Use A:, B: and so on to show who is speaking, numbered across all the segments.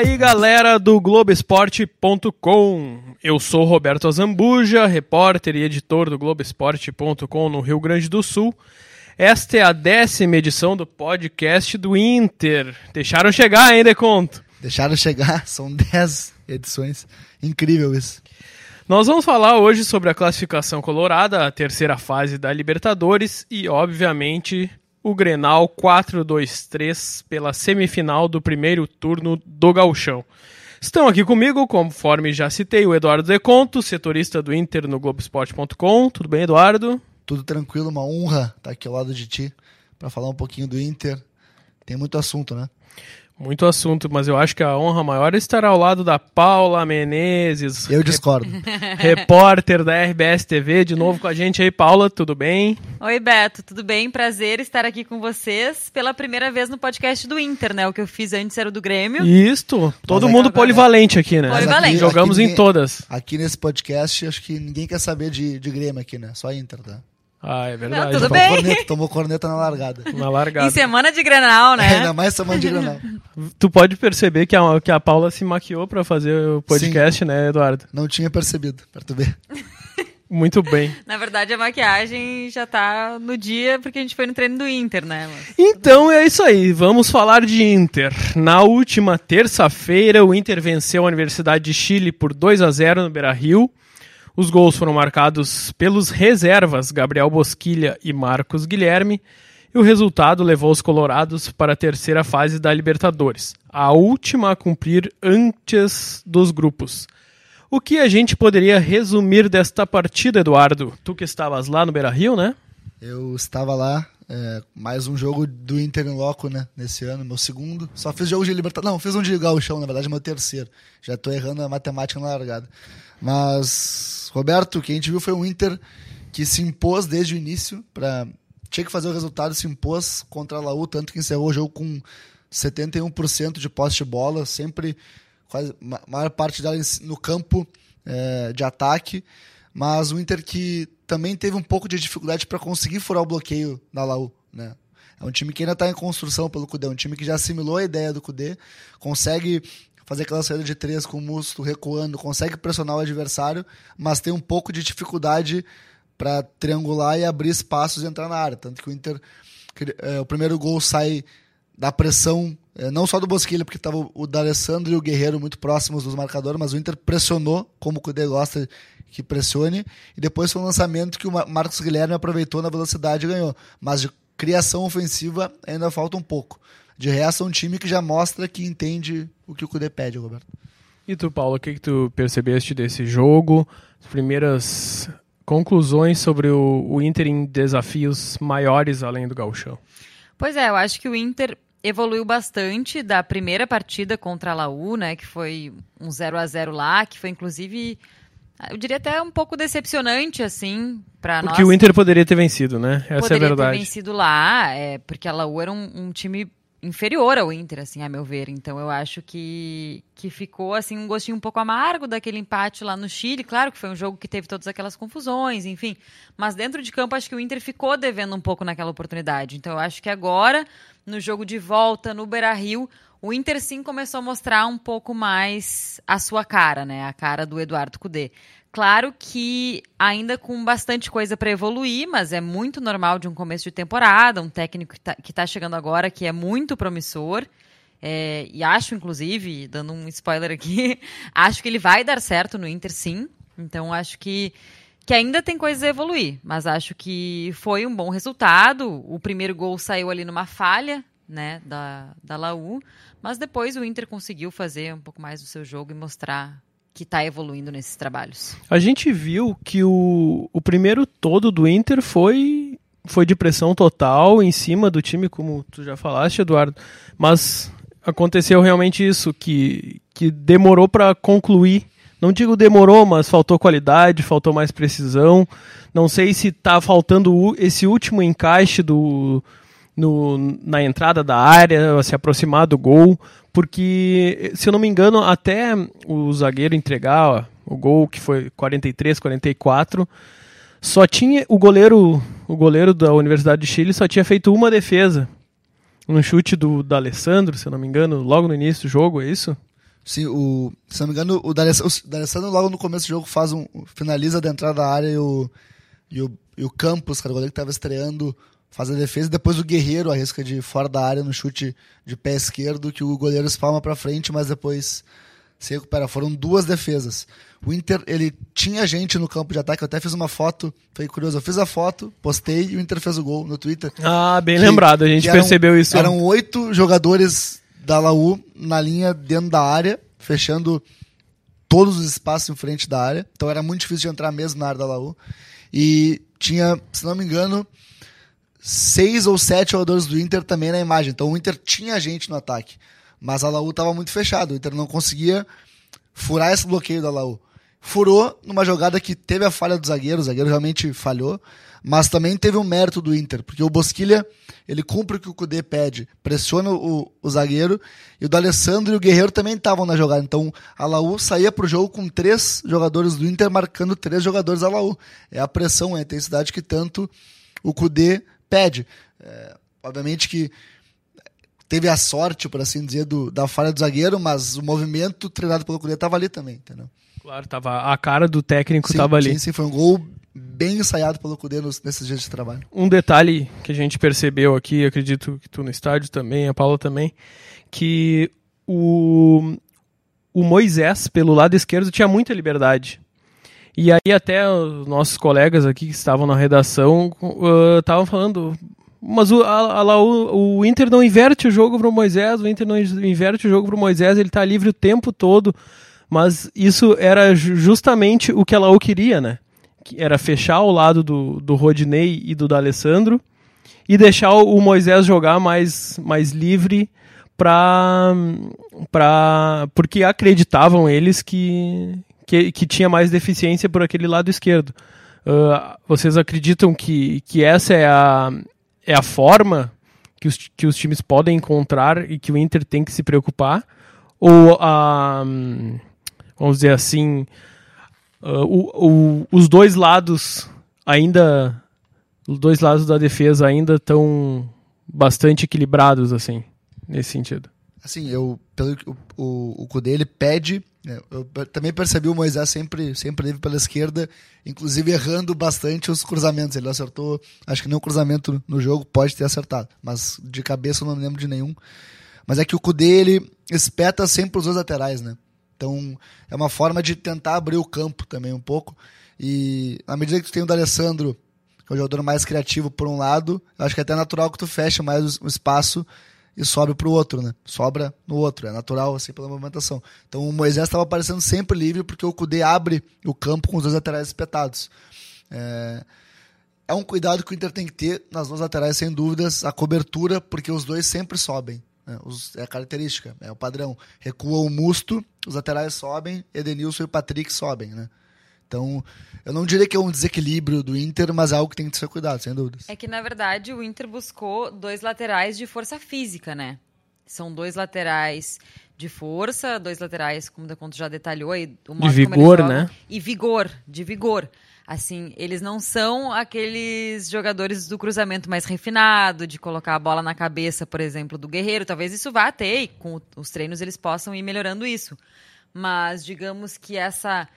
A: E aí, galera do Globoesporte.com. Eu sou Roberto Azambuja, repórter e editor do Globoesporte.com no Rio Grande do Sul. Esta é a décima edição do podcast do Inter. Deixaram chegar, hein, Deconto?
B: Deixaram chegar, são 10 edições. Incrível isso.
A: Nós vamos falar hoje sobre a classificação colorada, a terceira fase da Libertadores e, obviamente, o Grenal 4-2-3 pela semifinal do primeiro turno do Gauchão. Estão aqui comigo, conforme já citei, o Eduardo Deconto, setorista do Inter no Globoesporte.com. Tudo bem, Eduardo?
B: Tudo tranquilo, uma honra estar aqui ao lado de ti para falar um pouquinho do Inter. Tem muito assunto, né?
A: Muito assunto, mas eu acho que a honra maior é estar ao lado da Paula Menezes.
B: Eu discordo.
A: repórter da RBS TV, de novo com a gente aí, Paula, tudo bem?
C: Oi, Beto, tudo bem? Prazer estar aqui com vocês pela primeira vez no podcast do Inter, né? O que eu fiz antes era o do Grêmio.
A: Isto, todo
B: Mas
A: mundo polivalente aqui, né?
C: Polivalente.
B: Aqui-
A: Jogamos
B: aqui
A: em todas.
B: Aqui nesse podcast, acho que ninguém quer saber de, de Grêmio aqui, né? Só Inter, tá?
A: Ah, é verdade.
C: tudo
B: Tomou
C: bem.
B: corneta, tomou corneta na largada.
A: Na
C: Em
A: largada.
C: semana de Grenal, né?
B: Ainda mais semana de Granal.
A: Tu pode perceber que a, que a Paula se maquiou pra fazer o podcast, né, Eduardo?
B: Não tinha percebido, pra tu ver.
A: Muito bem.
C: Na verdade, a maquiagem já tá no dia, porque a gente foi no treino do Inter, né? Mas-
A: Então é isso aí, vamos falar de Inter. Na última terça-feira, o Inter venceu a Universidade de Chile por 2 a 0 no Beira-Rio. Os gols foram marcados pelos reservas Gabriel Bosquilha e Marcos Guilherme, e o resultado levou os colorados para a terceira fase da Libertadores, a última a cumprir antes dos grupos. O que a gente poderia resumir desta partida, Eduardo? Tu que estavas lá no Beira-Rio, né?
B: Eu estava lá, é, mais um jogo do Inter em loco, né? Nesse ano, meu segundo. Só fiz jogo de Libertadores. Não, fiz um de Gauchão, na verdade, meu terceiro. Já tô errando a matemática na largada. Mas, Roberto, o que a gente viu foi um Inter que se impôs desde o início. Pra... Tinha que fazer o resultado, se impôs contra a Laú, tanto que encerrou o jogo com 71% de posse de bola, sempre quase maior parte dela no campo é, de ataque. Mas o Inter que também teve um pouco de dificuldade para conseguir furar o bloqueio da Laú, né? É um time que ainda está em construção pelo Cudê, é um time que já assimilou a ideia do Cudê, consegue fazer aquela saída de três com o Musto recuando, consegue pressionar o adversário, mas tem um pouco de dificuldade para triangular e abrir espaços e entrar na área. Tanto que o Inter, é, o primeiro gol sai da pressão, é, não só do Bosquilha, porque estava o D'Alessandro e o Guerreiro muito próximos dos marcadores, mas o Inter pressionou, como o Cudê gosta que pressione, e depois foi um lançamento que o Mar- Marcos Guilherme aproveitou na velocidade e ganhou. Mas de criação ofensiva ainda falta um pouco. De resto, é um time que já mostra que entende o que o Cudê pede, Roberto.
A: E tu, Paulo, o que, que tu percebeste desse jogo? As primeiras conclusões sobre o, o Inter em desafios maiores além do gauchão.
C: Pois é, eu acho que o Inter evoluiu bastante da primeira partida contra a Laú, né? Que foi um 0 a 0 lá, que foi inclusive, eu diria até um pouco decepcionante, assim, para nós.
A: Porque o Inter poderia ter vencido, né? Essa é a
C: poderia ter
A: verdade.
C: vencido lá, é, porque a Laú era um, um time inferior ao Inter, assim, a meu ver. Então eu acho que, que ficou assim um gostinho um pouco amargo daquele empate lá no Chile. Claro que foi um jogo que teve todas aquelas confusões, enfim. Mas dentro de campo acho que o Inter ficou devendo um pouco naquela oportunidade. Então eu acho que agora, no jogo de volta, no Beira-Rio, o Inter sim começou a mostrar um pouco mais a sua cara, né? A cara do Eduardo Cudê. Claro que ainda com bastante coisa para evoluir, mas é muito normal de um começo de temporada, um técnico que tá, que tá chegando agora, que é muito promissor. é, e acho, inclusive, dando um spoiler aqui, acho que ele vai dar certo no Inter, sim. Então acho que, que ainda tem coisas a evoluir, mas acho que foi um bom resultado. O primeiro gol saiu ali numa falha, né, da, da Laú, mas depois o Inter conseguiu fazer um pouco mais do seu jogo e mostrar que está evoluindo nesses trabalhos.
A: A gente viu que o, o primeiro todo do Inter foi, foi de pressão total em cima do time, como tu já falaste, Eduardo. Mas aconteceu realmente isso, que, que demorou para concluir. Não digo demorou, mas faltou qualidade, faltou mais precisão. Não sei se tá faltando esse último encaixe do, no, na entrada da área, se aproximar do gol, porque, se eu não me engano, até o zagueiro entregar ó, o gol, que foi 43, 44, só tinha o goleiro, o goleiro da Universidade de Chile só tinha feito uma defesa. Um chute do, do Alessandro, se eu não me engano, logo no início do jogo, é isso?
B: Sim, o, se não me engano, o D'Alessandro logo no começo do jogo faz um, finaliza da entrada da área e o, e o, e o Campos, cara, o goleiro que estava estreando, faz a defesa. E depois o Guerreiro arrisca de fora da área no chute de pé esquerdo, que o goleiro espalma para frente, mas depois se recupera. Foram duas defesas. O Inter, ele tinha gente no campo de ataque, eu até fiz uma foto, foi curioso, eu fiz a foto, postei e o Inter fez o gol no Twitter.
A: Ah, bem que, lembrado, a gente eram, percebeu isso.
B: Eram oito jogadores da Laú na linha dentro da área, fechando todos os espaços em frente da área, então era muito difícil de entrar mesmo na área da Laú. E tinha, se não me engano, seis ou sete jogadores do Inter também na imagem, então o Inter tinha gente no ataque. Mas a Laú estava muito fechado, o Inter não conseguia furar esse bloqueio da Laú. Furou numa jogada que teve a falha do zagueiro, o zagueiro realmente falhou, mas também teve um mérito do Inter, porque o Bosquilha, ele cumpre o que o Cudê pede, pressiona o, o zagueiro, e o D'Alessandro e o Guerreiro também estavam na jogada. Então, a Laú saía pro jogo com três jogadores do Inter marcando três jogadores da Laú. É a pressão, é a intensidade que tanto o Cudê pede. É, obviamente que teve a sorte, por assim dizer, do, da falha do zagueiro, mas o movimento treinado pelo Cudê estava ali também, entendeu?
A: Claro, tava, a cara do técnico estava ali.
B: Sim, sim, foi um gol bem ensaiado pelo Cudê nesses dias de trabalho.
A: Um detalhe que a gente percebeu aqui, acredito que tu no estádio também, a Paula também, que o, o Moisés, pelo lado esquerdo, tinha muita liberdade. E aí até os nossos colegas aqui que estavam na redação estavam uh, falando, mas o, a, a, o, o, Inter não inverte o jogo para o Moisés, o Inter não inverte o jogo para o Moisés, ele está livre o tempo todo. Mas isso era justamente o que a Laú queria, né? Que era fechar o lado do, do Rodinei e do D'Alessandro e deixar o Moisés jogar mais, mais livre para para porque acreditavam eles que, que, que tinha mais deficiência por aquele lado esquerdo. Uh, vocês acreditam que, que essa é a, é a forma que os, que os times podem encontrar e que o Inter tem que se preocupar? Ou a. vamos dizer assim. Uh, o, o, os dois lados ainda. Os dois lados da defesa ainda estão bastante equilibrados, assim, nesse sentido.
B: Assim, eu, pelo o, o, o Cudê, ele pede eu também percebi o Moisés sempre, sempre livre pela esquerda, inclusive errando bastante os cruzamentos. Ele acertou, acho que o cruzamento no jogo pode ter acertado, mas de cabeça eu não lembro de nenhum. Mas é que o Kudê, ele espeta sempre os dois laterais, né? Então é uma forma de tentar abrir o campo também um pouco. E à medida que tu tem o D'Alessandro, que é o jogador mais criativo por um lado, acho que é até natural que tu feche mais o espaço e sobe para o outro, né? Sobra no outro, é natural assim pela movimentação. Então o Moisés estava aparecendo sempre livre porque o Cudê abre o campo com os dois laterais espetados. É... é um cuidado que o Inter tem que ter nas duas laterais, sem dúvidas, a cobertura, porque os dois sempre sobem. Né? Os, é a característica, é o padrão. Recua o Musto, os laterais sobem, Edenilson e Patrick sobem, né? Então, eu não diria que é um desequilíbrio do Inter, mas é algo que tem que ser cuidado, sem dúvidas.
C: É que, na verdade, o Inter buscou dois laterais de força física, né? São dois laterais de força, dois laterais, como o Conto já detalhou aí.
A: de vigor, né?
C: E vigor, de vigor. Assim, eles não são aqueles jogadores do cruzamento mais refinado, de colocar a bola na cabeça, por exemplo, do Guerreiro. Talvez isso vá ter, e com os treinos eles possam ir melhorando isso. Mas digamos que essa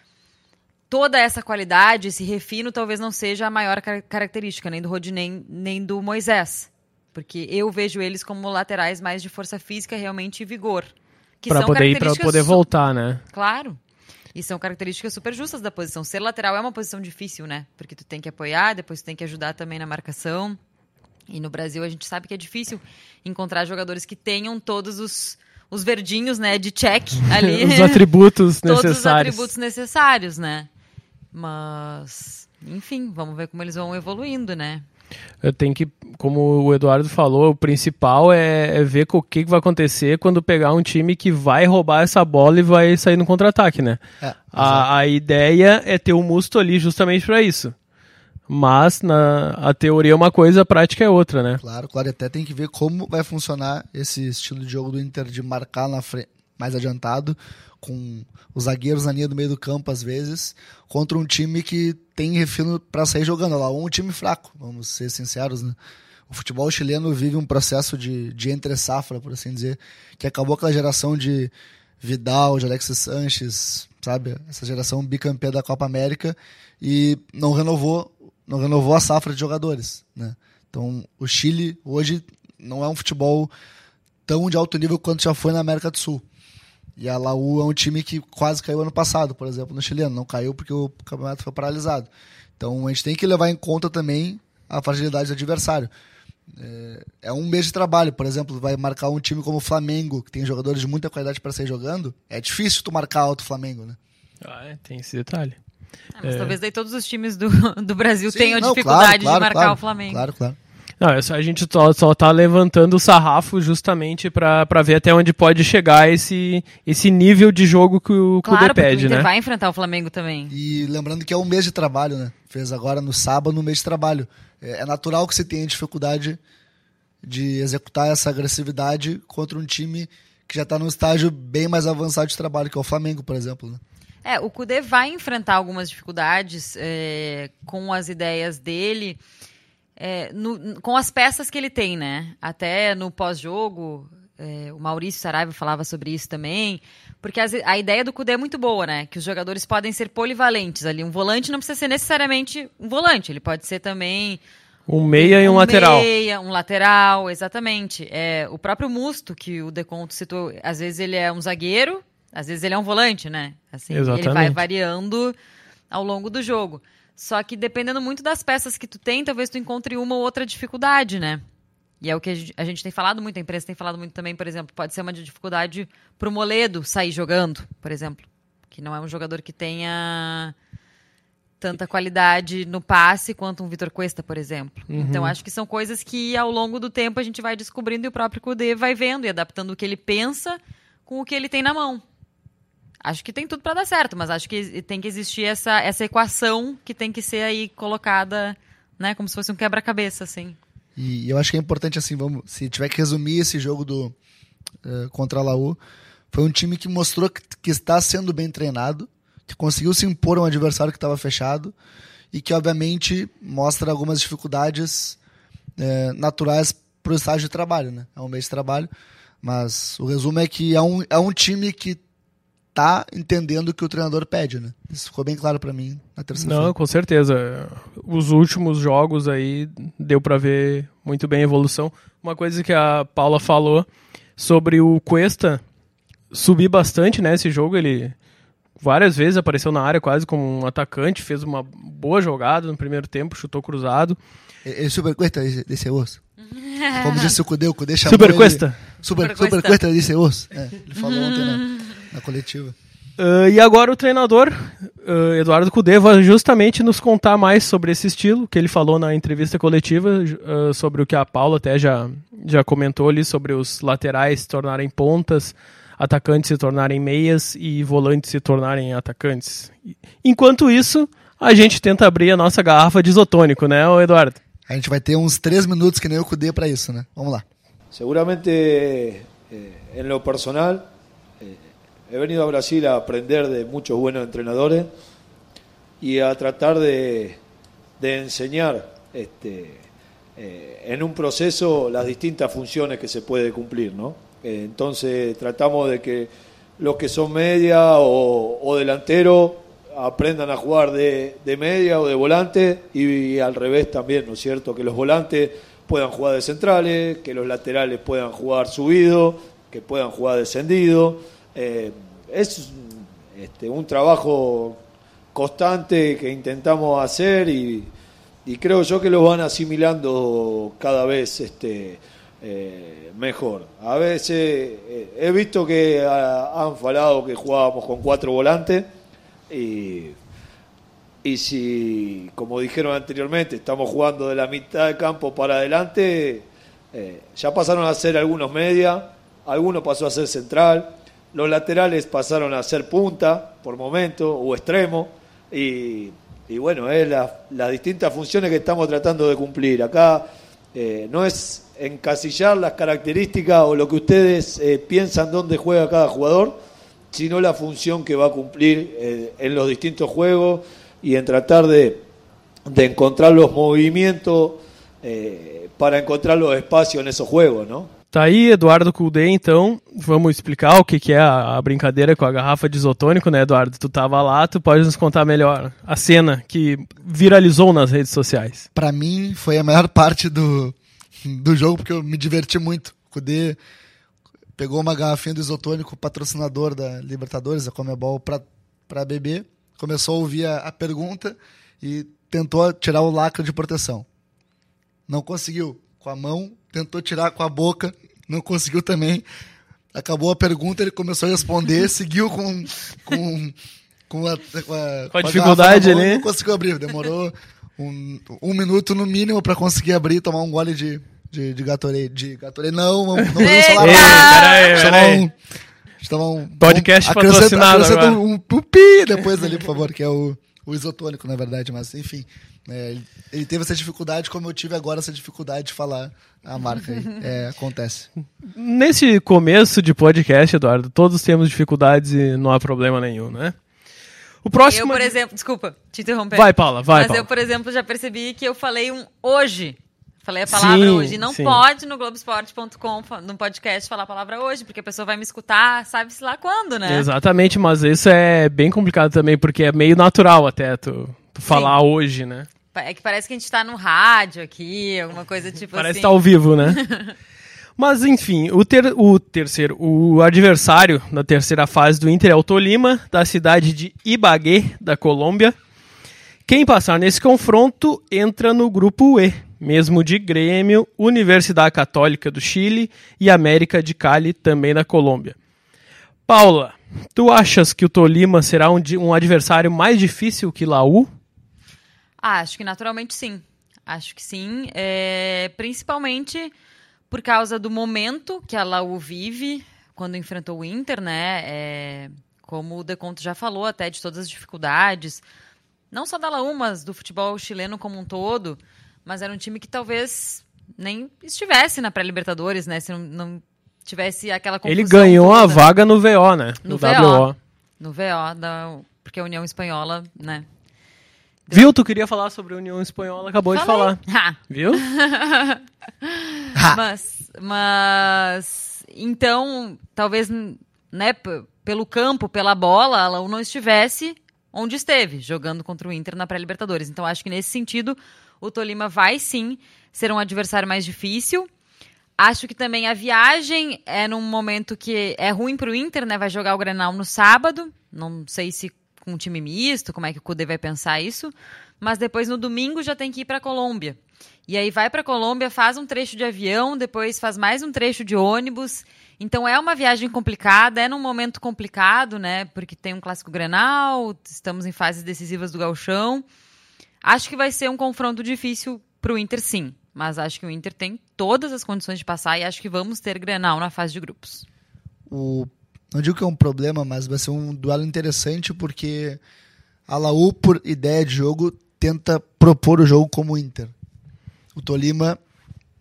C: toda essa qualidade, esse refino, talvez não seja a maior car característica, nem do Rodinei, nem do Moisés. Porque eu vejo eles como laterais mais de força física, realmente e vigor.
A: Para poder ir, para poder voltar, né?
C: Claro. E são características super justas da posição. Ser lateral é uma posição difícil, né? Porque tu tem que apoiar, depois tu tem que ajudar também na marcação. E no Brasil a gente sabe que é difícil encontrar jogadores que tenham todos os, os verdinhos, né, de check ali.
A: os atributos necessários.
C: Todos os atributos necessários, né? Mas, enfim, vamos ver como eles vão evoluindo, né?
A: Eu tenho que, como o Eduardo falou, o principal é, é ver o que, que, vai acontecer quando pegar um time que vai roubar essa bola e vai sair no contra-ataque, né? É, a, a, ideia é ter o um Musto ali justamente para isso. Mas na, a teoria é uma coisa, a prática é outra, né?
B: Claro, claro. Até tem que ver como vai funcionar esse estilo de jogo do Inter de marcar na frente, mais adiantado, com os zagueiros na linha do meio do campo às vezes, contra um time que tem refino para sair jogando lá, ou um time fraco, vamos ser sinceros, né? O futebol chileno vive um processo de, de entre-safra, por assim dizer, que acabou aquela geração de Vidal, de Alexis Sanches, sabe? Essa geração bicampeã da Copa América e não renovou, não renovou a safra de jogadores, né? Então, o Chile hoje não é um futebol tão de alto nível quanto já foi na América do Sul. E a Laú é um time que quase caiu ano passado, por exemplo, no chileno. Não caiu porque o campeonato foi paralisado. Então a gente tem que levar em conta também a fragilidade do adversário. É, é um mês de trabalho, por exemplo, vai marcar um time como o Flamengo, que tem jogadores de muita qualidade para sair jogando. É difícil tu marcar alto o Flamengo, né?
A: Ah, é, tem esse detalhe.
C: Ah, mas é. talvez daí todos os times do, do Brasil Sim, tenham não, dificuldade claro, claro, de marcar
B: claro,
C: o Flamengo.
B: Claro, claro.
A: Não, a gente só, só tá levantando o sarrafo justamente para ver até onde pode chegar esse, esse nível de jogo que o
C: claro,
A: Cudê pede, né?
C: vai enfrentar o Flamengo também.
B: E lembrando que é um mês de trabalho, né? Fez agora no sábado, no mês de trabalho. É, é natural que você tenha dificuldade de executar essa agressividade contra um time que já está num estágio bem mais avançado de trabalho, que é o Flamengo, por exemplo. Né?
C: É, o Cudê vai enfrentar algumas dificuldades é, com as ideias dele é, no, com as peças que ele tem, né? Até no pós-jogo, é, o Maurício Saraiva falava sobre isso também, porque as, a ideia do Cudê é muito boa, né? Que os jogadores podem ser polivalentes ali. Um volante não precisa ser necessariamente um volante, ele pode ser também
A: um meia e um,
C: um
A: lateral.
C: Meia, um lateral, exatamente. É, o próprio Musto, que o Deconto citou, às vezes ele é um zagueiro, às vezes ele é um volante, né? Assim,
A: exatamente.
C: ele vai variando ao longo do jogo. Só que dependendo muito das peças que tu tem, talvez tu encontre uma ou outra dificuldade, né? E é o que a gente, a gente tem falado muito, a imprensa tem falado muito também, por exemplo, pode ser uma dificuldade pro Moledo sair jogando, por exemplo. Que não é um jogador que tenha tanta qualidade no passe quanto um Vitor Cuesta, por exemplo. Uhum. Então, acho que são coisas que ao longo do tempo a gente vai descobrindo e o próprio Kudê vai vendo e adaptando o que ele pensa com o que ele tem na mão. Acho que tem tudo para dar certo, mas acho que tem que existir essa, essa equação que tem que ser aí colocada, né, como se fosse um quebra-cabeça, assim.
B: E eu acho que é importante, assim, vamos, se tiver que resumir esse jogo do uh, contra a Laú, foi um time que mostrou que, que, está sendo bem treinado, que conseguiu se impor a um adversário que estava fechado e que, obviamente, mostra algumas dificuldades uh, naturais para o estágio de trabalho, né? É um mês de trabalho, mas o resumo é que é um, é um time que tá entendendo o que o treinador pede, né? Isso ficou bem claro para mim na terça-feira.
A: Não, com certeza. Os últimos jogos aí deu para ver muito bem a evolução. Uma coisa que a Paula falou sobre o Cuesta subir bastante, né, esse jogo, ele várias vezes apareceu na área quase como um atacante, fez uma boa jogada no primeiro tempo, chutou cruzado.
B: É, é super Cuesta desse osso. Como disse o Cudê, o Cudê chamou
A: Super Cuesta.
B: Super, super, super Cuesta desse osso. É, ele falou ontem, né? na coletiva.
A: Uh, e agora o treinador, uh, Eduardo Cudê, vai justamente nos contar mais sobre esse estilo, que ele falou na entrevista coletiva, uh, sobre o que a Paula até já, já comentou ali, sobre os laterais se tornarem pontas, atacantes se tornarem meias e volantes se tornarem atacantes. Enquanto isso, a gente tenta abrir a nossa garrafa de isotônico, né, Eduardo?
B: A gente vai ter uns três minutos que nem o Cudê para isso, né? Vamos lá.
D: Seguramente, eh, en lo personal, He venido a Brasil a aprender de muchos buenos entrenadores y a tratar de, enseñar este, eh, en un proceso las distintas funciones que se puede cumplir. ¿no? Eh, entonces tratamos de que los que son media o, delantero aprendan a jugar de, media o de volante y, al revés también, ¿no es cierto? Que los volantes puedan jugar de centrales, que los laterales puedan jugar subido, que puedan jugar descendido. Eh, es este, un trabajo constante que intentamos hacer y, creo yo que lo van asimilando cada vez este, eh, mejor. A veces eh, he visto que han falado que jugábamos con cuatro volantes y, y si, como dijeron anteriormente, estamos jugando de la mitad del campo para adelante, ya pasaron a ser algunos media, algunos pasó a ser central los laterales pasaron a ser punta por momento o extremo y, bueno, es las distintas funciones que estamos tratando de cumplir. Acá eh, no es encasillar las características o lo que ustedes eh, piensan dónde juega cada jugador, sino la función que va a cumplir eh, en los distintos juegos y en tratar de, de encontrar los movimientos para encontrar los espacios en esos juegos, ¿no?
A: Tá aí, Eduardo Cudê, então. Vamos explicar o que, que é a, brincadeira com a garrafa de isotônico, né, Eduardo? Tu tava lá, tu pode nos contar melhor a cena que viralizou nas redes sociais.
B: Para mim, foi a maior parte do, do jogo, porque eu me diverti muito. O Cudê pegou uma garrafinha do isotônico, patrocinador da Libertadores, da Comebol, para beber. Começou a ouvir a, a pergunta e tentou tirar o lacre de proteção. Não conseguiu. Com a mão, tentou tirar com a boca, não conseguiu também. Acabou a pergunta, ele começou a responder, seguiu com, com, com a,
A: com a, com a dificuldade ali.
B: Não conseguiu abrir, demorou um, um minuto no mínimo para conseguir abrir e tomar um gole de, de, de Gatorade. De Gatorade, não, não, não vamos falar
A: Peraí, peraí. Um,
B: Podcast
A: um, patrocinado
B: acrescenta um, um pupi depois ali, por favor, que é o, o isotônico, na verdade, mas enfim. É, ele teve essa dificuldade, como eu tive agora essa dificuldade de falar a marca. É, acontece.
A: Nesse começo de podcast, Eduardo, todos temos dificuldades e não há problema nenhum, né?
C: O próximo. Eu, por exemplo, desculpa te interromper.
A: Vai, Paula, vai.
C: Mas
A: Paula.
C: eu, por exemplo, já percebi que eu falei um hoje. Falei a palavra sim, hoje. Não sim. pode no Globoesporte.com, no podcast, falar a palavra hoje, porque a pessoa vai me escutar, sabe-se lá quando, né?
A: Exatamente, mas isso é bem complicado também, porque é meio natural até tu, tu falar hoje, né?
C: É que parece que a gente tá no rádio aqui, alguma coisa tipo
A: parece
C: assim. Parece
A: tá ao vivo, né? Mas enfim, o, ter, o terceiro, o adversário na terceira fase do Inter é o Tolima, da cidade de Ibagué, da Colômbia. Quem passar nesse confronto entra no grupo E, mesmo de Grêmio, Universidade Católica do Chile e América de Cali, também da Colômbia. Paula, tu achas que o Tolima será um, um adversário mais difícil que Laú?
C: Ah, acho que naturalmente sim. Acho que sim. É, principalmente por causa do momento que a Laú vive quando enfrentou o Inter, né? É, como o Deconto já falou, até de todas as dificuldades, não só da Laú, mas do futebol chileno como um todo. Mas era um time que talvez nem estivesse na pré-Libertadores, né? Se não, não, tivesse aquela confusão.
A: Ele ganhou toda. a vaga no VO, né?
C: No, no VO. WO. No VO, da, porque a União Espanhola, né?
A: Viu? Tu queria falar sobre a União Espanhola, acabou Falei. de falar. Ha. Viu?
C: mas, mas, então, talvez, né, pelo campo, pela bola, ela não estivesse onde esteve, jogando contra o Inter na pré-Libertadores. Então, acho que nesse sentido, o Tolima vai sim ser um adversário mais difícil. Acho que também a viagem é num momento que é ruim para o Inter, né? Vai jogar o Grenal no sábado. Não sei se com um time misto, como é que o Cudê vai pensar isso. Mas depois no domingo já tem que ir para Colômbia. E aí vai para Colômbia, faz um trecho de avião, depois faz mais um trecho de ônibus. Então é uma viagem complicada, é num momento complicado, né? Porque tem um clássico Grenal, estamos em fases decisivas do Gauchão. Acho que vai ser um confronto difícil para o Inter, sim. Mas acho que o Inter tem todas as condições de passar e acho que vamos ter Grenal na fase de grupos.
B: O não digo que é um problema, mas vai ser um duelo interessante porque a Laú, por ideia de jogo, tenta propor o jogo como o Inter. O Tolima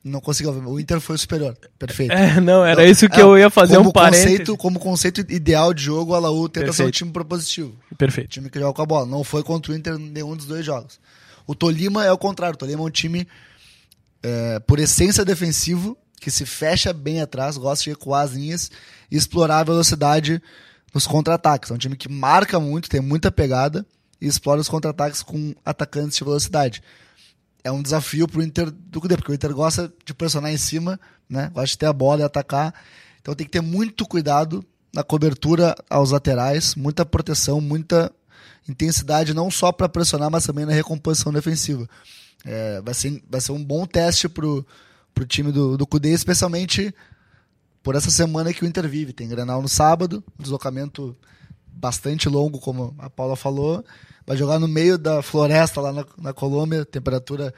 B: não conseguiu. O Inter foi o superior. Perfeito.
A: É, não, era isso que é, eu ia fazer um parênteses.
B: Conceito, como conceito ideal de jogo, a Laú tenta Perfeito. ser um time propositivo.
A: Perfeito.
B: time que joga com a bola. Não foi contra o Inter nenhum dos dois jogos. O Tolima é o contrário. O Tolima é um time, é, por essência, defensivo, que se fecha bem atrás, gosta de recuar as linhas e explorar a velocidade nos contra-ataques. É um time que marca muito, tem muita pegada e explora os contra-ataques com atacantes de velocidade. É um desafio para o Inter do Cudê, porque o Inter gosta de pressionar em cima, né? gosta de ter a bola e atacar. Então tem que ter muito cuidado na cobertura aos laterais, muita proteção, muita intensidade, não só para pressionar, mas também na recomposição defensiva. É, vai, ser, vai ser um bom teste para pro time do, do Cudê, especialmente por essa semana que o Inter vive. Tem Grenal no sábado, deslocamento bastante longo, como a Paula falou. Vai jogar no meio da floresta lá na, na Colômbia, temperatura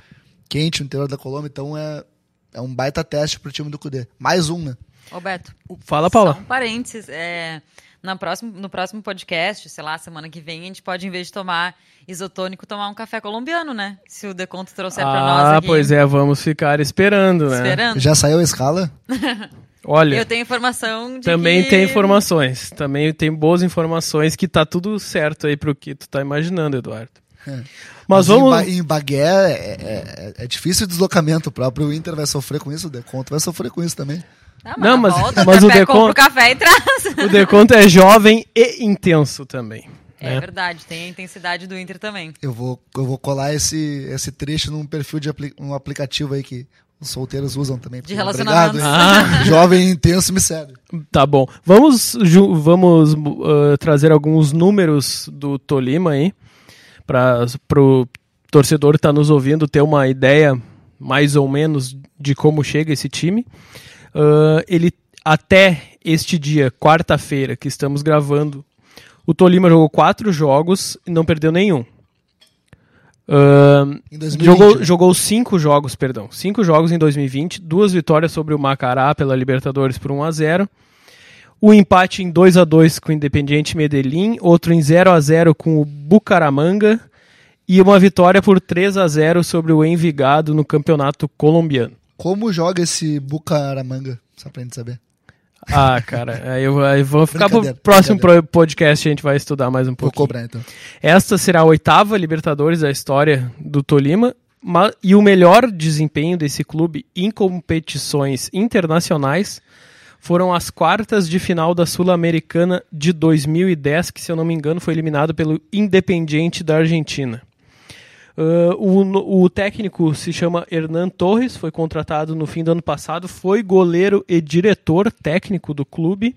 B: quente no interior da Colômbia, então é, é um baita teste pro time do Cudê. Mais um, né?
C: Ô Beto.
A: Fala, Paula.
C: Só um parênteses. É, no, próximo, no próximo podcast, sei lá, semana que vem, a gente pode, em vez de tomar isotônico, tomar um café colombiano, né? Se o Deconto trouxer ah, pra nós
A: Ah, pois é, vamos ficar esperando, né?
C: Esperando.
B: Já saiu a escala?
A: Olha,
C: eu tenho informação de
A: também
C: que...
A: tem informações, também tem boas informações que tá tudo certo aí pro que tu tá imaginando, Eduardo. É.
B: Mas, Mas, vamos. Em, Bagué é, é, é, é, difícil o deslocamento. O próprio Inter vai sofrer com isso, o Deconto vai sofrer com isso também.
C: Ah,
A: Não, mas-
C: volta,
A: mas o
C: café,
A: decon-
C: compra o café e traz.
A: O Deconto é jovem e intenso também.
C: É
A: né?
C: verdade, tem a intensidade do Inter também.
B: Eu vou, eu vou colar esse, esse trecho num perfil de apli um aplicativo aí que os solteiros usam também.
C: De
B: porque-
C: relacionamento.
B: Hein? Jovem intenso me segue.
A: Tá bom. Vamos, ju- vamos uh, trazer alguns números do Tolima aí, para o torcedor que está nos ouvindo ter uma ideia mais ou menos de como chega esse time. Uh, ele até este dia, quarta-feira, que estamos gravando, o Tolima jogou quatro jogos e não perdeu nenhum. Uh,
B: Em 2020.
A: Jogou,
B: né?
A: jogou cinco jogos, perdão. Cinco jogos em 2020, duas vitórias sobre o Macará pela Libertadores por 1 a 0 O empate em 2 a 2 com o Independiente Medellín, outro em 0 a 0 com o Bucaramanga e uma vitória por 3 a 0 sobre o Envigado no Campeonato Colombiano.
B: Como joga esse Bucaramanga? Só pra gente saber.
A: Ah, cara, aí, eu, aí vou ficar pro próximo podcast, a gente vai estudar mais um
B: Vou
A: pouquinho.
B: cobrar então.
A: Esta será a oitava Libertadores da história do Tolima ma- e o melhor desempenho desse clube em competições internacionais foram as quartas de final da Sul-Americana de 2010, que, se eu não me engano, foi eliminado pelo Independiente da Argentina. Uh, o, o técnico se chama Hernan Torres, foi contratado no fim do ano passado, foi goleiro e diretor técnico do clube.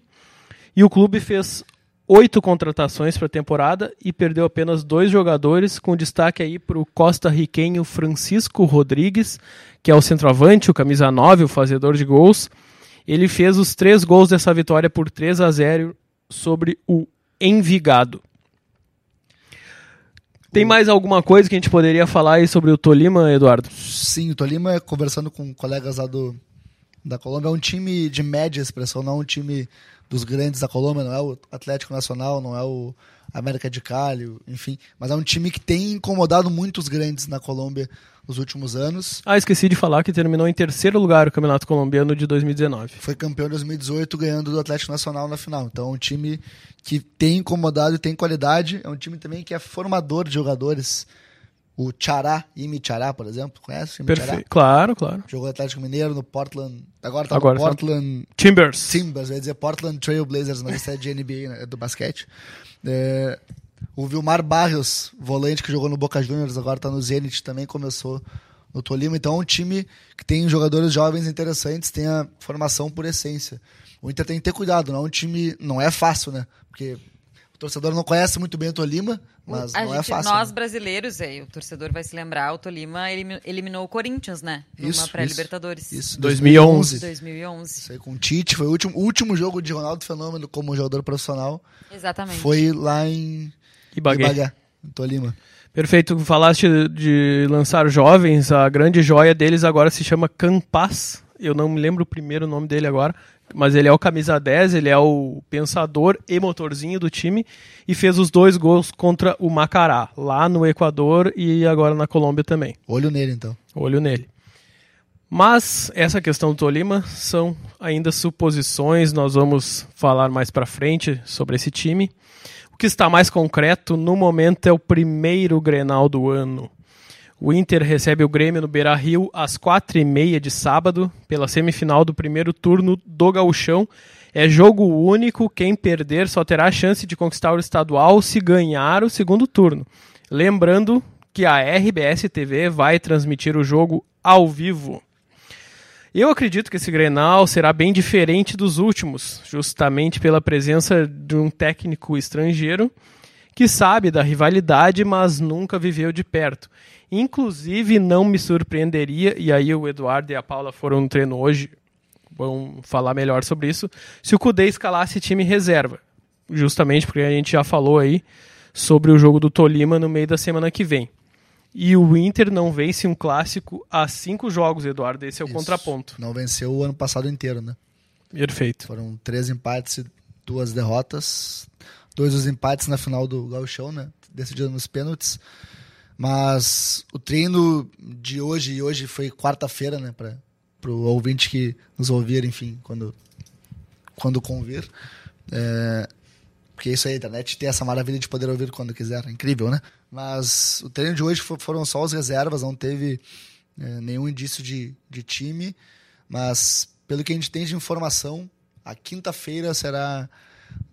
A: E o clube fez oito contratações para a temporada e perdeu apenas dois jogadores, com destaque aí para o costa-riquenho Francisco Rodrigues, que é o centroavante, o camisa 9, o fazedor de gols. Ele fez os três gols dessa vitória por 3 a 0 sobre o Envigado. Tem mais alguma coisa que a gente poderia falar aí sobre o Tolima, Eduardo?
B: Sim, o Tolima, conversando com colegas lá do, da Colômbia, é um time de média expressão, não é um time dos grandes da Colômbia, não é o Atlético Nacional, não é o América de Cali, enfim. Mas é um time que tem incomodado muitos grandes na Colômbia nos últimos anos.
A: Ah, esqueci de falar que terminou em terceiro lugar o Campeonato Colombiano de 2019.
B: Foi campeão em 2018, ganhando do Atlético Nacional na final. Então é um time que tem incomodado e tem qualidade. É um time também que é formador de jogadores. O Chará, Imi Chará, por exemplo. Conhece o Imi Chará?
A: Claro, claro.
B: Jogou no Atlético Mineiro, no Portland. Agora tá
A: Agora
B: no
A: tá-
B: Portland
A: Timbers.
B: Timbers, eu ia dizer Portland Trail Blazers, mas isso é de NBA, né, é do basquete. É, o Vilmar Barrios, volante que jogou no Boca Juniors, agora tá no Zenit, também começou no Tolima. Então é um time que tem jogadores jovens interessantes, tem a formação por essência. O Inter tem que ter cuidado, não é um time. Não é fácil, né? Porque o torcedor não conhece muito bem o Tolima, mas
C: A
B: não é
C: gente-
B: fácil.
C: Nós
B: né?
C: brasileiros, aí, o torcedor vai se lembrar, o Tolima elimi- eliminou o Corinthians, né? Numa
B: Isso,
C: pré-Libertadores.
B: Isso,
A: 2011.
C: 2011.
B: Isso aí com o Tite, foi o último, o último jogo de Ronaldo Fenômeno como jogador profissional.
C: Exatamente.
B: Foi lá em
A: Ibagué.
B: Ibagué, em Tolima.
A: Perfeito. Falaste de lançar jovens, a grande joia deles agora se chama Campas. Eu não me lembro o primeiro nome dele agora, mas ele é o camisa 10, ele é o pensador e motorzinho do time e fez os dois gols contra o Macará, lá no Equador e agora na Colômbia também.
B: Olho nele, então.
A: Olho nele. Mas essa questão do Tolima são ainda suposições, nós vamos falar mais pra frente sobre esse time. O que está mais concreto no momento é o primeiro Grenal do ano. O Inter recebe o Grêmio no Beira-Rio às quatro e meia de sábado, pela semifinal do primeiro turno do Gauchão. É jogo único, quem perder só terá a chance de conquistar o estadual se ganhar o segundo turno. Lembrando que a RBS TV vai transmitir o jogo ao vivo. Eu acredito que esse Grenal será bem diferente dos últimos, justamente pela presença de um técnico estrangeiro que sabe da rivalidade, mas nunca viveu de perto. Inclusive, não me surpreenderia, e aí o Eduardo e a Paula foram no treino hoje, vão falar melhor sobre isso, se o Cudê escalasse time reserva. Justamente porque a gente já falou aí sobre o jogo do Tolima no meio da semana que vem. E o Inter não vence um clássico há cinco jogos, Eduardo. Esse é o
B: Isso.
A: contraponto.
B: Não venceu o ano passado inteiro, né?
A: Perfeito.
B: Foram três empates e duas derrotas. Dois dos empates na final do Gauchão, né? Decidido nos pênaltis. Mas o treino de hoje, e hoje foi quarta-feira, né? Para o ouvinte que nos ouvir, enfim, quando, quando convir. É, porque isso aí, a internet tem essa maravilha de poder ouvir quando quiser. É incrível, né? Mas o treino de hoje fo- foram só as reservas, não teve é, nenhum indício de, de time. Mas pelo que a gente tem de informação, a quinta-feira será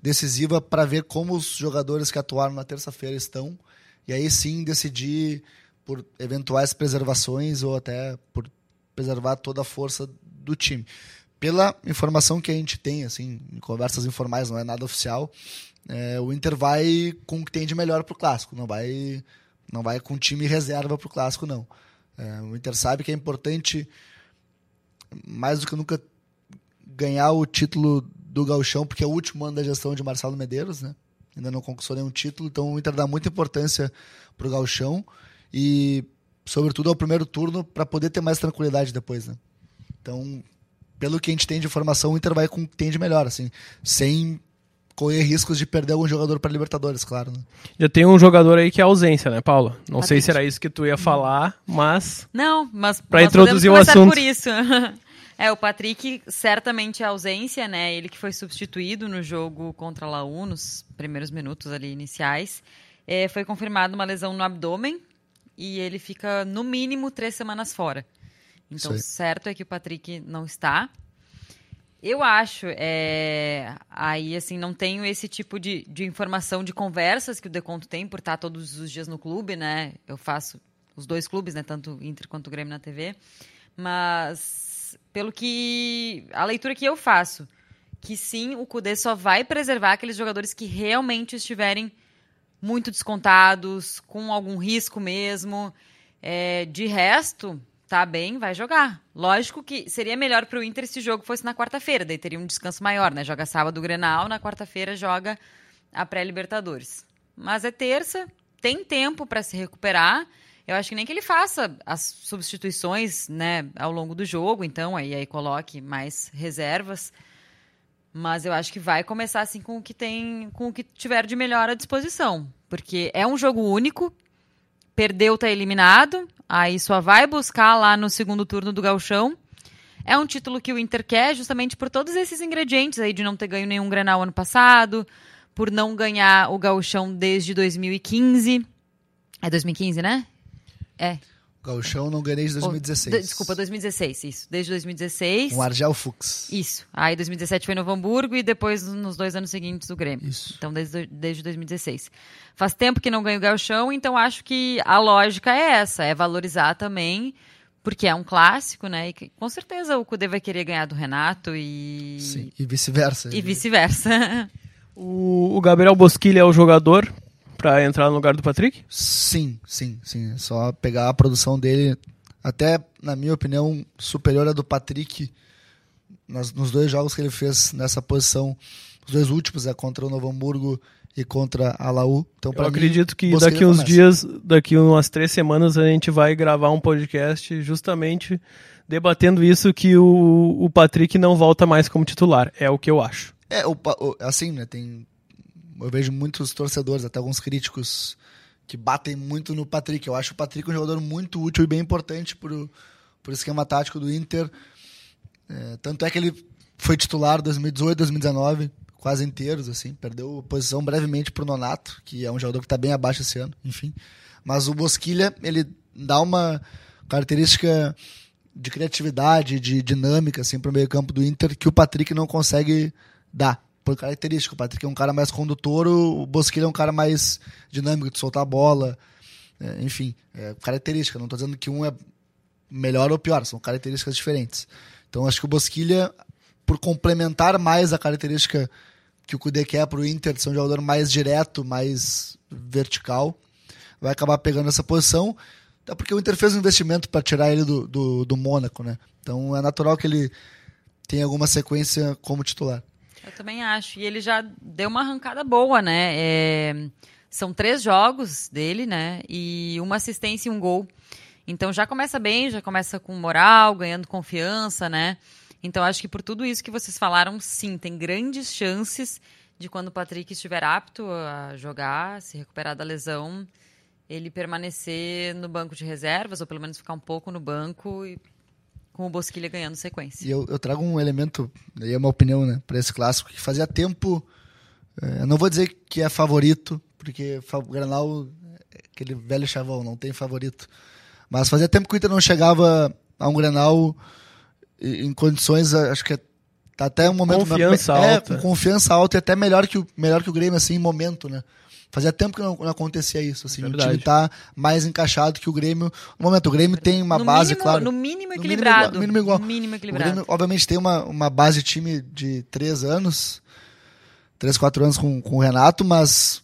B: decisiva para ver como os jogadores que atuaram na terça-feira estão e aí sim decidir por eventuais preservações ou até por preservar toda a força do time. Pela informação que a gente tem, assim, em conversas informais, não é nada oficial, é, o Inter vai com o que tem de melhor para o clássico, não vai, não vai com time reserva para o clássico, não. É, o Inter sabe que é importante, mais do que nunca, ganhar o título do Gauchão, porque é o último ano da gestão de Marcelo Medeiros, né? Ainda não conquistou nenhum título, então o Inter dá muita importância para o Gauchão e, sobretudo, ao primeiro turno para poder ter mais tranquilidade depois, né? Então, pelo que a gente tem de informação, o Inter vai com o que tem de melhor, assim, sem correr riscos de perder algum jogador para Libertadores, claro. Né?
A: Já tem um jogador aí que é ausência, né, Paula? Não sei se era isso que tu ia falar, mas.
C: Não, mas.
A: Para introduzir o assunto.
C: por isso. é, o Patrick certamente é ausência, né? Ele que foi substituído no jogo contra a Laú, nos primeiros minutos ali iniciais. É, foi confirmada uma lesão no abdômen e ele fica, no mínimo, três semanas fora. Então, certo é que o Patrick não está. Eu acho, é, aí assim, não tenho esse tipo de, de informação de conversas que o Deconto tem por estar todos os dias no clube, né? Eu faço os dois clubes, né? Tanto Inter quanto o Grêmio na TV. Mas, pelo que. A leitura que eu faço, que sim, o Cudê só vai preservar aqueles jogadores que realmente estiverem muito descontados, com algum risco mesmo. É, de resto, tá bem, vai jogar. Lógico que seria melhor para o Inter se o jogo fosse na quarta-feira, daí teria um descanso maior, né? Joga sábado o Grenal, na quarta-feira joga a pré-Libertadores. Mas é terça, tem tempo para se recuperar. Eu acho que nem que ele faça as substituições, né, ao longo do jogo, então aí aí coloque mais reservas. Mas eu acho que vai começar assim com o que tem, com o que tiver de melhor à disposição, porque é um jogo único. Perdeu, tá eliminado. Aí só vai buscar lá no segundo turno do Galchão. É um título que o Inter quer justamente por todos esses ingredientes aí de não ter ganho nenhum Grenal ano passado, por não ganhar o Gauchão desde 2015. É 2015, né? É.
B: Gauchão não ganhei desde 2016.
C: Oh, desculpa, 2016, isso. Desde 2016.
B: Com Argel Fux.
C: Isso. Aí 2017 foi Novo Hamburgo e depois nos dois anos seguintes o Grêmio.
B: Isso.
C: Então desde, desde 2016. Faz tempo que não ganho o Gauchão, então acho que a lógica é essa, é valorizar também, porque é um clássico, né? E que, com certeza o Cudê vai querer ganhar do Renato e...
B: Sim, e vice-versa.
C: E vice-versa.
A: o, o Gabriel Bosquilha é o jogador para entrar no lugar do Patrick?
B: Sim, sim, sim. É só pegar a produção dele, até, na minha opinião, superior à do Patrick nas, nos dois jogos que ele fez nessa posição. Os dois últimos é contra o Novo Hamburgo e contra a Laú. Então,
A: Eu acredito que daqui uns dias, daqui umas três semanas, a gente vai gravar um podcast justamente debatendo isso que o, o Patrick não volta mais como titular. É o que eu acho.
B: É, o, assim, né? Tem eu vejo muitos torcedores, até alguns críticos, que batem muito no Patrick. Eu acho o Patrick um jogador muito útil e bem importante para o esquema tático do Inter. É, tanto é que ele foi titular 2018, 2019, quase inteiros, assim. Perdeu posição brevemente para o Nonato, que é um jogador que está bem abaixo esse ano, enfim. Mas o Bosquilha, ele dá uma característica de criatividade, de dinâmica, assim, para o meio campo do Inter, que o Patrick não consegue dar por característica. O Patrick é um cara mais condutor, o Bosquilha é um cara mais dinâmico, de soltar a bola. É, enfim, é característica. Não estou dizendo que um é melhor ou pior, são características diferentes. Então acho que o Bosquilha, por complementar mais a característica que o Kudê quer para o Inter, de ser um jogador mais direto, mais vertical, vai acabar pegando essa posição. Até porque o Inter fez um investimento para tirar ele do, do, do Mônaco, né? Então é natural que ele tenha alguma sequência como titular.
C: Eu também acho. E ele já deu uma arrancada boa, né? É, são três jogos dele, né? E uma assistência e um gol. Então já começa bem, já começa com moral, ganhando confiança, né? Então acho que por tudo isso que vocês falaram, sim, tem grandes chances de quando o Patrick estiver apto a jogar, se recuperar da lesão, ele permanecer no banco de reservas, ou pelo menos ficar um pouco no banco e com o Bosquilha ganhando sequência.
B: E eu, eu trago um elemento, aí é uma opinião, né, para esse clássico, que fazia tempo, é, eu não vou dizer que é favorito, porque o Granal, aquele velho chavão, não tem favorito. Mas fazia tempo que o Inter não chegava a um Granal em condições, acho que é tá até um momento
A: confiança
B: é,
A: alta.
B: com confiança alta e até melhor que o melhor que o Grêmio assim em momento, né? Fazia tempo que não, não acontecia isso, assim,
A: Verdade.
B: o time tá mais encaixado que o Grêmio. No momento o Grêmio tem uma
C: no
B: base,
C: mínimo,
B: claro.
C: No mínimo equilibrado.
B: No mínimo igual.
C: No mínimo
B: O
C: equilibrado.
B: Grêmio, obviamente, tem uma, uma base de time de três anos, três, quatro anos com, com o Renato, mas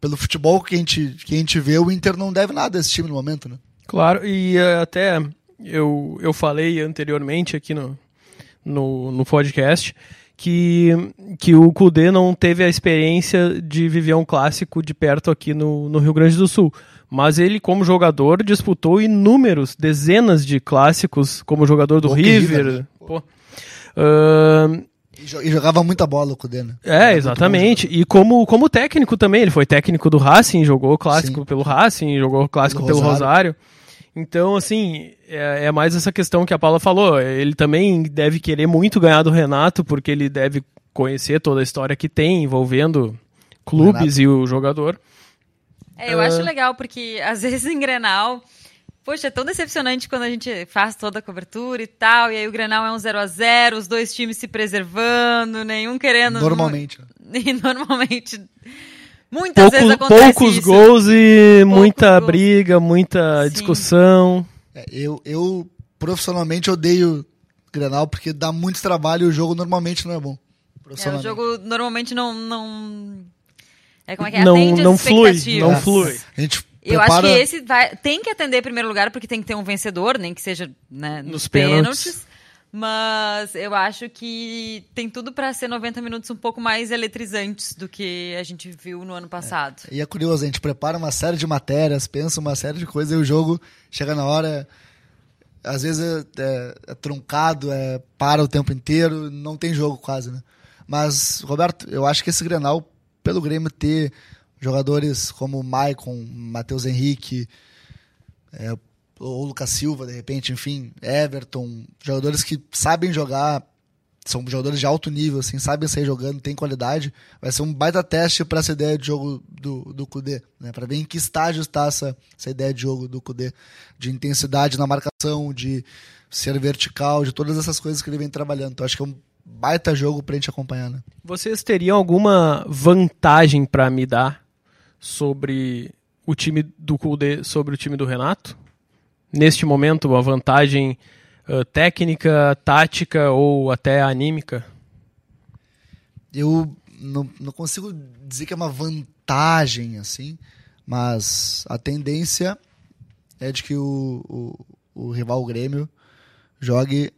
B: pelo futebol que a, gente, que a gente vê, o Inter não deve nada a esse time no momento, né?
A: Claro, e eh, até eu, eu falei anteriormente aqui no, no, no podcast que, que o Kudê não teve a experiência de viver um clássico de perto aqui no, no Rio Grande do Sul. Mas ele, como jogador, disputou inúmeros, dezenas de clássicos como jogador do River.
B: River, né?
A: Pô. Ahn,
B: E, jo- jogava muita bola o Cudê, né?
A: É, exatamente. E como, como técnico também, ele foi técnico do Racing, jogou clássico
B: Sim.
A: pelo Racing, jogou clássico
B: Pelo
A: pelo
B: Rosário.
A: Rosário. Então, assim, é, é mais essa questão que a Paula falou. Ele também deve querer muito ganhar do Renato, porque ele deve conhecer toda a história que tem envolvendo clubes e o jogador.
C: É, eu
A: Ah.
C: acho legal, porque às vezes em Grenal, poxa, é tão decepcionante quando a gente faz toda a cobertura e tal, e aí o Grenal é um 0 a 0 os dois times se preservando, nenhum querendo...
B: Normalmente.
C: E normalmente... Muitas vezes
A: Poucos,
C: acontece
A: poucos
C: isso.
A: gols e muita
C: gols.
A: briga, muita
C: Sim.
A: discussão.
B: É, eu, eu profissionalmente odeio Grenal porque dá muito trabalho e o jogo normalmente não é bom.
C: É, o jogo normalmente não... não... É como é que é?
A: Não, não flui, não flui.
B: A gente
C: Eu
B: prepara...
C: acho que esse vai, tem que atender em primeiro lugar, porque tem que ter um vencedor, nem que seja né, nos,
A: Nos
C: pênaltis.
A: pênaltis.
C: Mas eu acho que tem tudo para ser 90 minutos um pouco mais eletrizantes do que a gente viu no ano passado.
B: E é curioso, a gente prepara uma série de matérias, pensa uma série de coisas e o jogo chega na hora, às vezes é, é- é truncado, é, para o tempo inteiro, não tem jogo quase, né? Mas, Roberto, eu acho que esse Grenal, pelo Grêmio ter jogadores como o Maicon, Matheus Henrique, é, ou Lucas Silva, de repente, enfim, Everton, jogadores que sabem jogar, são jogadores de alto nível, assim, sabem sair jogando, têm qualidade. Vai ser um baita teste para essa ideia de jogo do, do Kudê, né? Para ver em que estágio está essa, essa ideia de jogo do Kudê, de intensidade na marcação, de ser vertical, de todas essas coisas que ele vem trabalhando. Então acho que é um baita jogo pra gente acompanhar, né?
A: Vocês teriam alguma vantagem para me dar sobre o time do Kudê sobre o time do Renato? Neste momento, uma vantagem ah, técnica, tática ou até anímica?
B: Eu não, não consigo dizer que é uma vantagem, assim, mas a tendência é de que o, o, o rival Grêmio jogue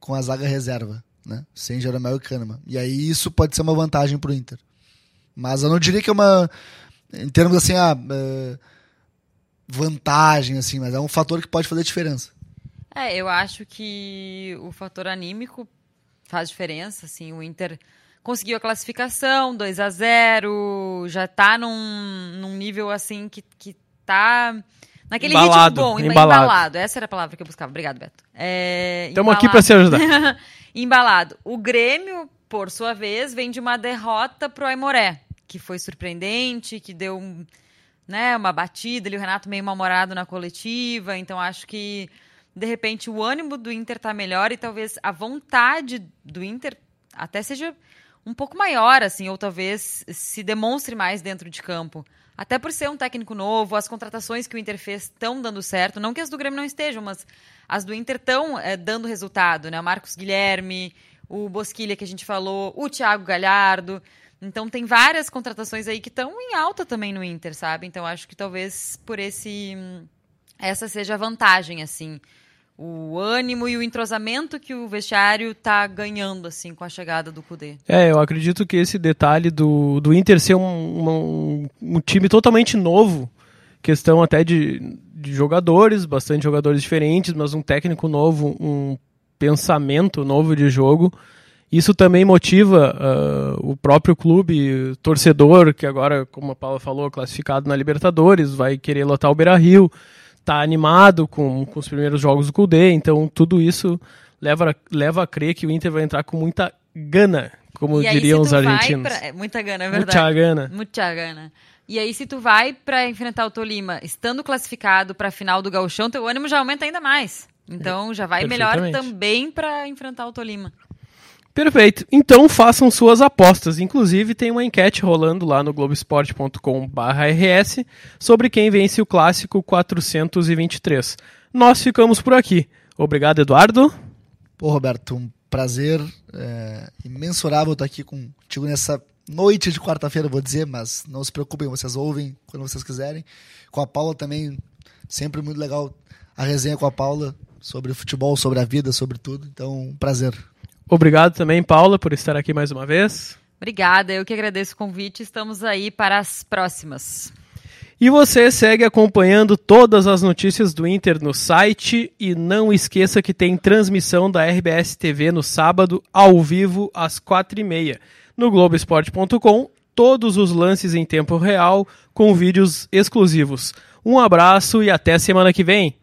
B: com a zaga reserva, né? Sem Jeromel e Kahneman. E aí isso pode ser uma vantagem pro Inter. Mas eu não diria que é uma. Em termos assim, ah, eh, vantagem, assim, mas é um fator que pode fazer diferença.
C: É, eu acho que o fator anímico faz diferença, assim, o Inter conseguiu a classificação, 2 a 0 já tá num, num nível, assim, que, que tá naquele
A: Embalado,
C: ritmo bom, emba-
A: embalado.
C: embalado. Essa era a palavra que eu buscava. Obrigado, Beto. É,
A: Estamos aqui para se ajudar.
C: embalado. O Grêmio, por sua vez, vem de uma derrota pro Aimoré, que foi surpreendente, que deu um, né, uma batida ali, o Renato meio mal-humorado na coletiva, então acho que de repente o ânimo do Inter tá melhor e talvez a vontade do Inter até seja um pouco maior, assim, ou talvez se demonstre mais dentro de campo. Até por ser um técnico novo, as contratações que o Inter fez estão dando certo. Não que as do Grêmio não estejam, mas as do Inter estão dando resultado, né? O Marcos Guilherme, o Bosquilha que a gente falou, o Thiago Galhardo. Então tem várias contratações aí que estão em alta também no Inter, sabe? Então acho que talvez por esse essa seja a vantagem, assim. O ânimo e o entrosamento que o vestiário tá ganhando, assim, com a chegada do Kudê.
A: É, eu acredito que esse detalhe do, do Inter ser um, um, um time totalmente novo, questão até de, de jogadores, bastante jogadores diferentes, mas um técnico novo, um pensamento novo de jogo. Isso também motiva ah, o próprio clube, o torcedor, que agora, como a Paula falou, classificado na Libertadores, vai querer lotar o Beira Rio, tá animado com, com os primeiros jogos do Kudê, então tudo isso leva, leva a crer que o Inter vai entrar com muita gana, como
C: e aí,
A: diriam
C: se
A: os argentinos.
C: pra- é, Muita gana, é verdade.
A: Muita gana.
C: Muita gana. E aí, se tu vai pra enfrentar o Tolima, estando classificado pra final do Gauchão, teu ânimo já aumenta ainda mais. Então já vai melhor também para enfrentar o Tolima.
A: Perfeito. Então façam suas apostas. Inclusive tem uma enquete rolando lá no globesport.com/rs sobre quem vence o clássico 423. Nós ficamos por aqui. Obrigado, Eduardo.
B: Pô, Roberto, um prazer é, imensurável estar aqui contigo nessa noite de quarta-feira, vou dizer, mas não se preocupem, vocês ouvem quando vocês quiserem. Com a Paula também, sempre muito legal a resenha com a Paula sobre futebol, sobre a vida, sobre tudo. Então, um prazer.
A: Obrigado também, Paula, por estar aqui mais uma vez.
C: Obrigada, eu que agradeço o convite. Estamos aí para as próximas.
A: E você segue acompanhando todas as notícias do Inter no site e não esqueça que tem transmissão da RBS TV no sábado, ao vivo, às quatro e meia. No Globoesporte.com, todos os lances em tempo real, com vídeos exclusivos. Um abraço e até semana que vem!